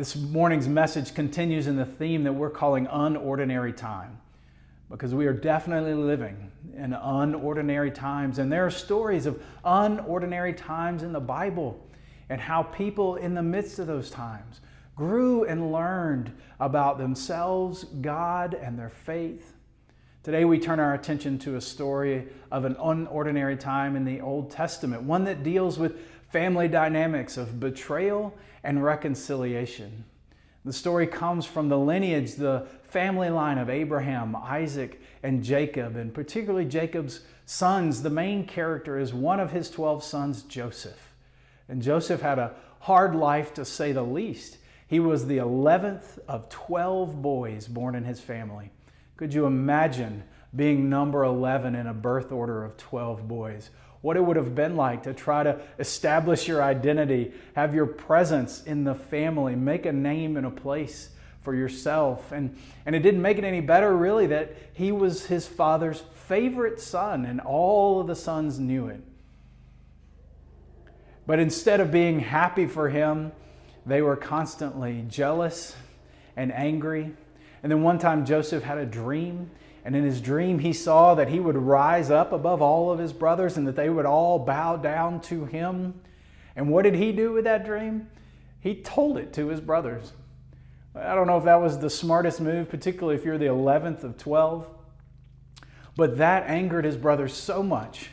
This morning's message continues in the theme that we're calling unordinary time because we are definitely living in unordinary times. And there are stories of unordinary times in the Bible and how people in the midst of those times grew and learned about themselves, God, and their faith. Today, we turn our attention to a story of an unordinary time in the Old Testament, one that deals with family dynamics of betrayal and reconciliation. The story comes from the lineage, the family line of Abraham, Isaac, and Jacob, and particularly Jacob's sons. The main character is one of his 12 sons, Joseph. And Joseph had a hard life to say the least. He was the 11th of 12 boys born in his family. Could you imagine being number 11 in a birth order of 12 boys? What it would have been like to try to establish your identity, have your presence in the family, make a name and a place for yourself. And, and it didn't make it any better, really, that he was his father's favorite son, and all of the sons knew it. But instead of being happy for him, they were constantly jealous and angry and then one time Joseph had a dream, and in his dream he saw that he would rise up above all of his brothers and that they would all bow down to him. And what did he do with that dream? He told it to his brothers. I don't know if that was the smartest move, particularly if you're the 11th of 12. But that angered his brothers so much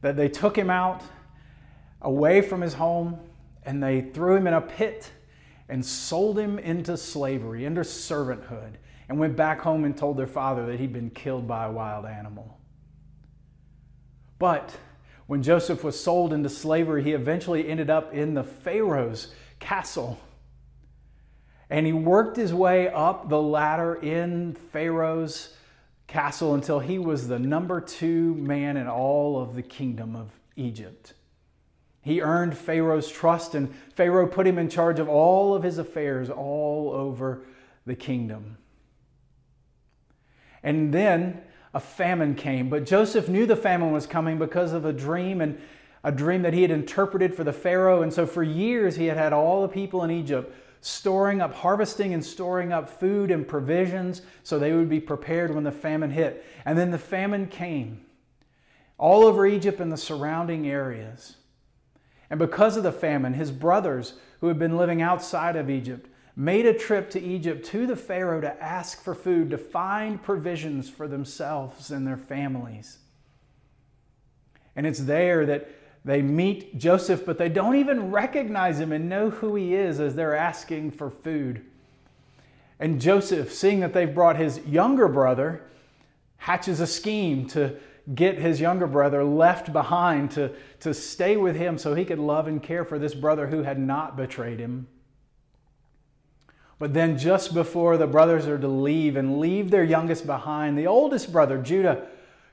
that they took him out away from his home and they threw him in a pit and sold him into slavery, into servanthood, and went back home and told their father that he'd been killed by a wild animal. But when Joseph was sold into slavery, he eventually ended up in the Pharaoh's castle. And he worked his way up the ladder in Pharaoh's castle until he was the number two man in all of the kingdom of Egypt. He earned Pharaoh's trust, and Pharaoh put him in charge of all of his affairs all over the kingdom. And then a famine came, but Joseph knew the famine was coming because of a dream and a dream that he had interpreted for the Pharaoh. And so for years he had had all the people in Egypt storing up, harvesting and storing up food and provisions so they would be prepared when the famine hit. And then the famine came all over Egypt and the surrounding areas. And because of the famine, his brothers, who had been living outside of Egypt, made a trip to Egypt to the Pharaoh to ask for food, to find provisions for themselves and their families. And it's there that they meet Joseph, but they don't even recognize him and know who he is as they're asking for food. And Joseph, seeing that they've brought his younger brother, hatches a scheme to get his younger brother left behind to, to stay with him so he could love and care for this brother who had not betrayed him. But then, just before the brothers are to leave and leave their youngest behind, the oldest brother, Judah,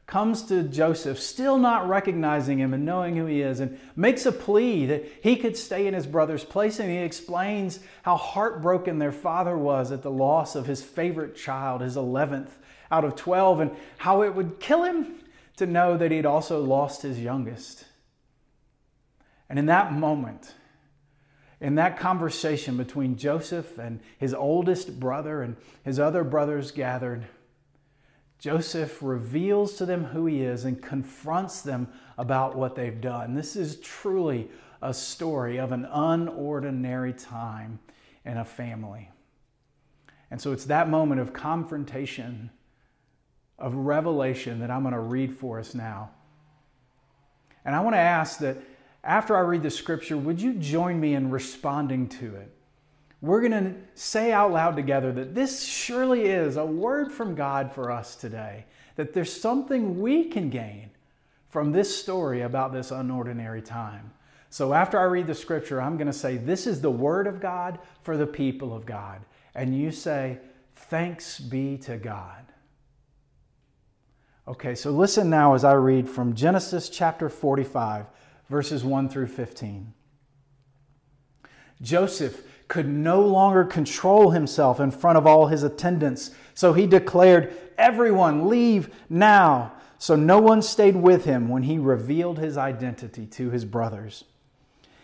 comes to Joseph, still not recognizing him and knowing who he is, and makes a plea that he could stay in his brother's place. And he explains how heartbroken their father was at the loss of his favorite child, his 11th out of 12, and how it would kill him to know that he'd also lost his youngest. And in that moment, in that conversation between Joseph and his oldest brother and his other brothers gathered, Joseph reveals to them who he is and confronts them about what they've done. This is truly a story of an unordinary time in a family. And so it's that moment of confrontation of revelation that I'm going to read for us now. And I want to ask that after I read the scripture, would you join me in responding to it? We're going to say out loud together that this surely is a word from God for us today, that there's something we can gain from this story about this unordinary time. So after I read the scripture, I'm going to say, This is the word of God for the people of God. And you say, Thanks be to God. Okay, so listen now as I read from Genesis chapter 45, verses 1 through 15. Joseph could no longer control himself in front of all his attendants, so he declared, Everyone, leave now. So no one stayed with him when he revealed his identity to his brothers.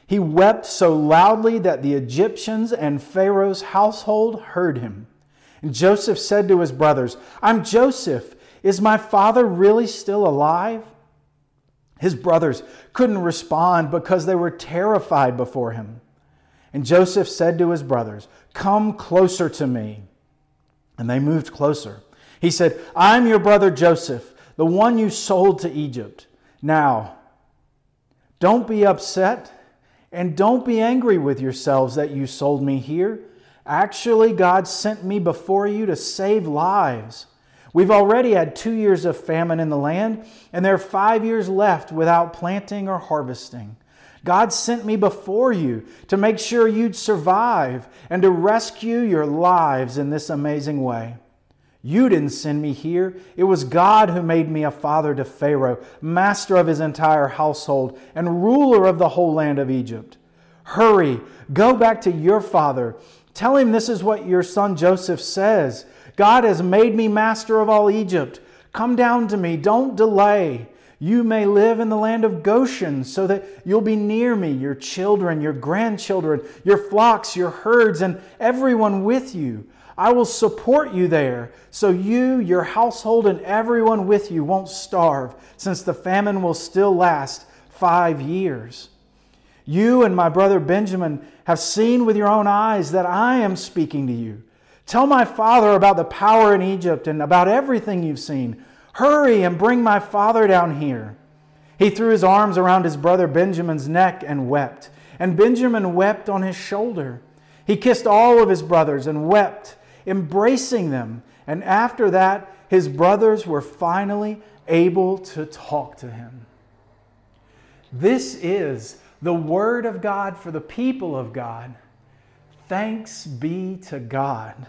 He wept so loudly that the Egyptians and Pharaoh's household heard him. And Joseph said to his brothers, I'm Joseph. Is my father really still alive? His brothers couldn't respond because they were terrified before him. And Joseph said to his brothers, Come closer to me. And they moved closer. He said, I'm your brother Joseph, the one you sold to Egypt. Now, don't be upset and don't be angry with yourselves that you sold me here. Actually, God sent me before you to save lives. We've already had two years of famine in the land, and there are five years left without planting or harvesting. God sent me before you to make sure you'd survive and to rescue your lives in this amazing way. You didn't send me here. It was God who made me a father to Pharaoh, master of his entire household, and ruler of the whole land of Egypt. Hurry, go back to your father. Tell him this is what your son Joseph says God has made me master of all Egypt. Come down to me, don't delay. You may live in the land of Goshen so that you'll be near me, your children, your grandchildren, your flocks, your herds, and everyone with you. I will support you there, so you, your household, and everyone with you won't starve, since the famine will still last five years. You and my brother Benjamin have seen with your own eyes that I am speaking to you. Tell my father about the power in Egypt and about everything you've seen. Hurry and bring my father down here. He threw his arms around his brother Benjamin's neck and wept, and Benjamin wept on his shoulder. He kissed all of his brothers and wept embracing them. And after that, his brothers were finally able to talk to him. This is the word of God for the people of God. Thanks be to God.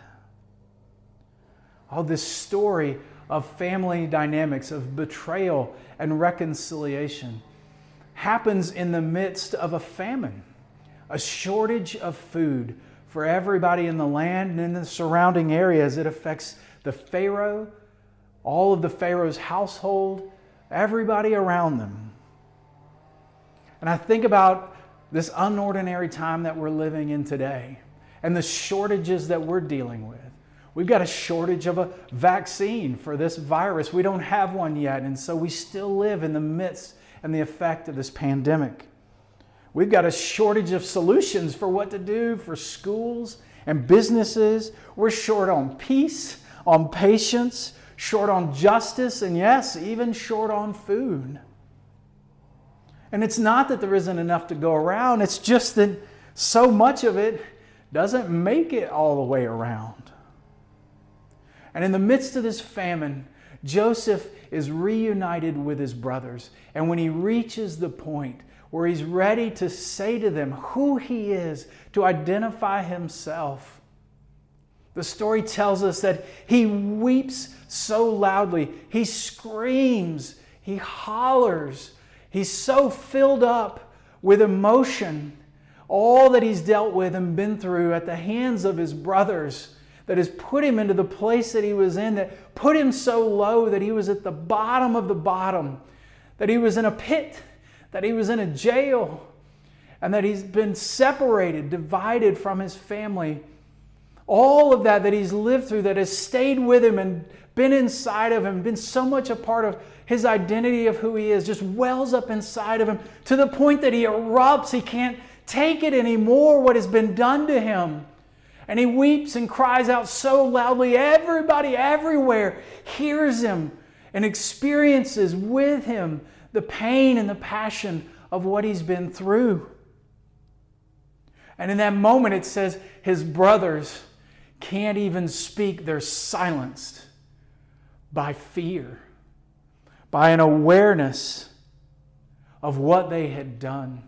All this story of family dynamics, of betrayal and reconciliation, happens in the midst of a famine, a shortage of food, for everybody in the land and in the surrounding areas. It affects the Pharaoh, all of the Pharaoh's household, everybody around them. And I think about this unordinary time that we're living in today and the shortages that we're dealing with. We've got a shortage of a vaccine for this virus. We don't have one yet, and so we still live in the midst and the effect of this pandemic. We've got a shortage of solutions for what to do for schools and businesses. We're short on peace, on patience, short on justice, and yes, even short on food. And it's not that there isn't enough to go around, it's just that so much of it doesn't make it all the way around. And in the midst of this famine, Joseph is reunited with his brothers. And when he reaches the point where he's ready to say to them who he is, to identify himself. The story tells us that he weeps so loudly, he screams, he hollers, he's so filled up with emotion, all that he's dealt with and been through at the hands of his brothers that has put him into the place that he was in, that put him so low that he was at the bottom of the bottom, that he was in a pit that he was in a jail, and that he's been separated, divided from his family. All of that that he's lived through, that has stayed with him and been inside of him, been so much a part of his identity of who he is, just wells up inside of him to the point that he erupts. He can't take it anymore, what has been done to him. And he weeps and cries out so loudly, everybody everywhere hears him and experiences with him the pain and the passion of what he's been through. And in that moment, it says his brothers can't even speak, they're silenced by fear, by an awareness of what they had done,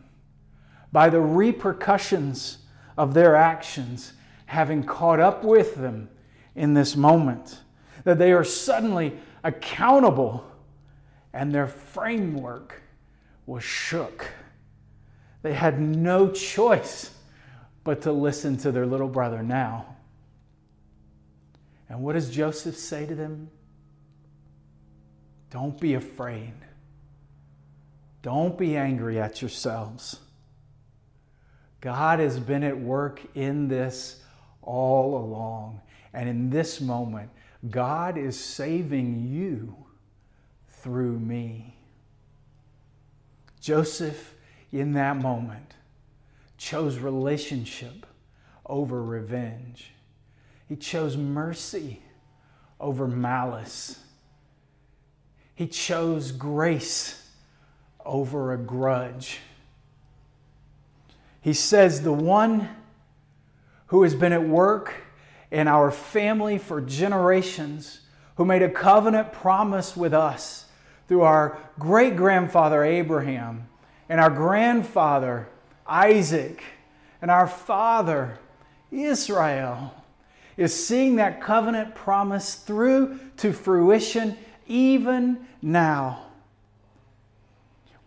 by the repercussions of their actions having caught up with them in this moment, that they are suddenly accountable and their framework was shook. They had no choice but to listen to their little brother now. And what does Joseph say to them? Don't be afraid. Don't be angry at yourselves. God has been at work in this all along. And in this moment, God is saving you through me. Joseph, in that moment, chose relationship over revenge. He chose mercy over malice. He chose grace over a grudge. He says, The one who has been at work in our family for generations, who made a covenant promise with us through our great grandfather Abraham and our grandfather Isaac and our father Israel, is seeing that covenant promise through to fruition even now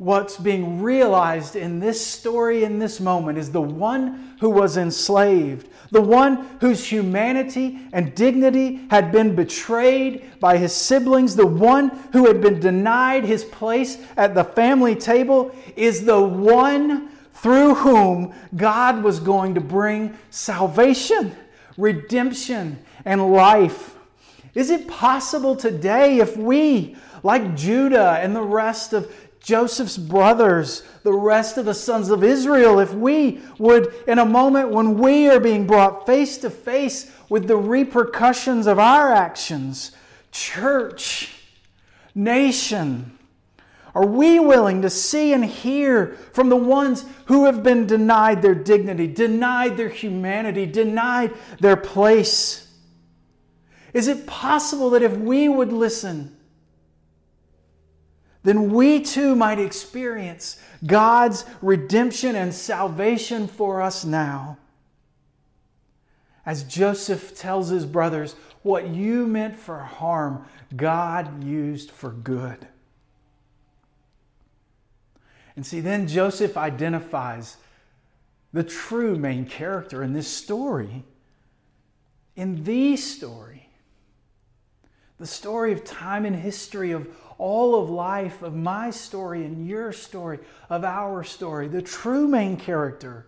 what's being realized in this story, in this moment, is the one who was enslaved, the one whose humanity and dignity had been betrayed by his siblings, the one who had been denied his place at the family table, is the one through whom God was going to bring salvation, redemption, and life. Is it possible today if we, like Judah and the rest of Joseph's brothers, the rest of the sons of Israel, if we would, in a moment when we are being brought face to face with the repercussions of our actions, church, nation, are we willing to see and hear from the ones who have been denied their dignity, denied their humanity, denied their place? Is it possible that if we would listen, then we too might experience God's redemption and salvation for us now. As Joseph tells his brothers, what you meant for harm, God used for good. And see, then Joseph identifies the true main character in this story. In the story, the story of time and history of all of life, of my story and your story, of our story, the true main character,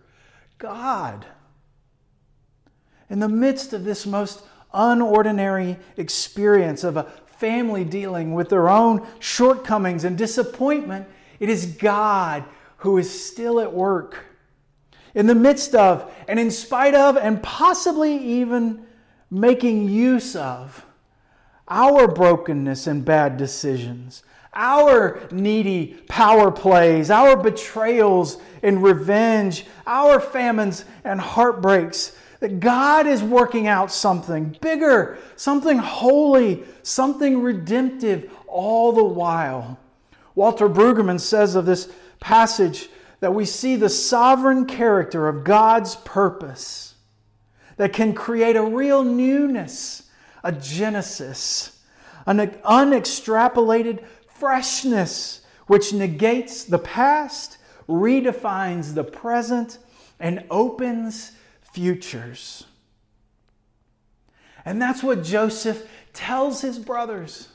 God. In the midst of this most unordinary experience of a family dealing with their own shortcomings and disappointment, it is God who is still at work. In the midst of, and in spite of, and possibly even making use of our brokenness and bad decisions, our needy power plays, our betrayals and revenge, our famines and heartbreaks, that God is working out something bigger, something holy, something redemptive all the while. Walter Brueggemann says of this passage that we see the sovereign character of God's purpose that can create a real newness a genesis, an unextrapolated freshness which negates the past, redefines the present, and opens futures. And that's what Joseph tells his brothers.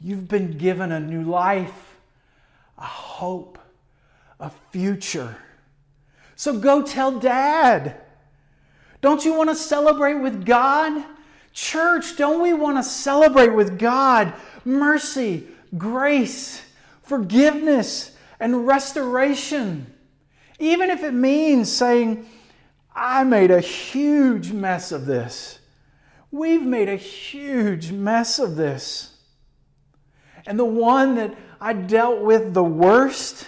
You've been given a new life, a hope, a future. So go tell dad. Don't you want to celebrate with God? Church, don't we want to celebrate with God mercy, grace, forgiveness, and restoration? Even if it means saying, I made a huge mess of this. We've made a huge mess of this. And the one that I dealt with the worst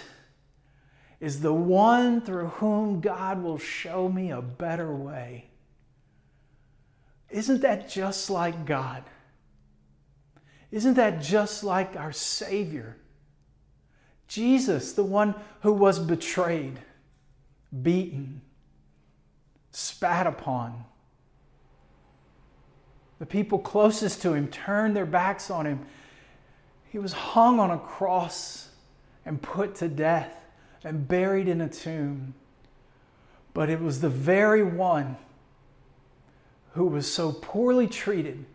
is the one through whom God will show me a better way. Isn't that just like God? Isn't that just like our Savior? Jesus, the one who was betrayed, beaten, spat upon. The people closest to him turned their backs on him. He was hung on a cross and put to death and buried in a tomb. But it was the very one who was so poorly treated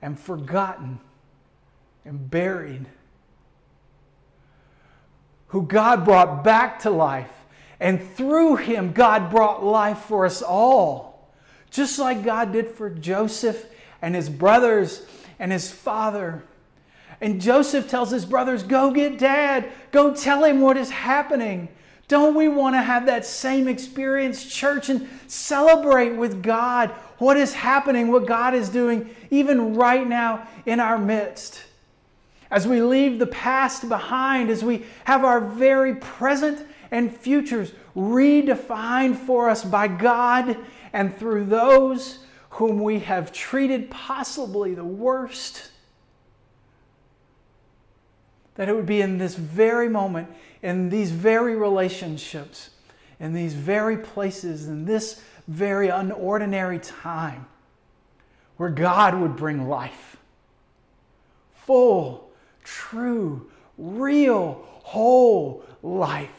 and forgotten and buried, who God brought back to life And through him, God brought life for us all. Just like God did for Joseph and his brothers and his father. And Joseph tells his brothers, Go get dad. Go tell him what is happening. Don't we want to have that same experience, church, and celebrate with God what is happening, what God is doing, even right now in our midst? As we leave the past behind, as we have our very present and futures redefined for us by God and through those whom we have treated possibly the worst. That it would be in this very moment, in these very relationships, in these very places, in this very unordinary time, where God would bring life. Full, true, real, whole life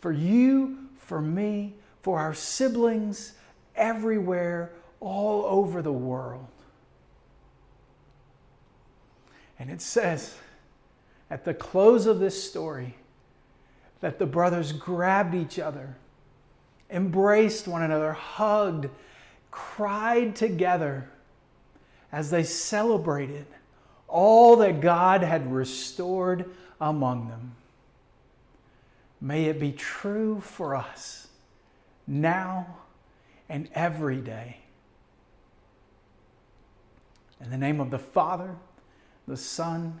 for you, for me, for our siblings, everywhere, all over the world. And it says at the close of this story that the brothers grabbed each other, embraced one another, hugged, cried together as they celebrated all that God had restored among them. May it be true for us now and every day. In the name of the Father, the Son,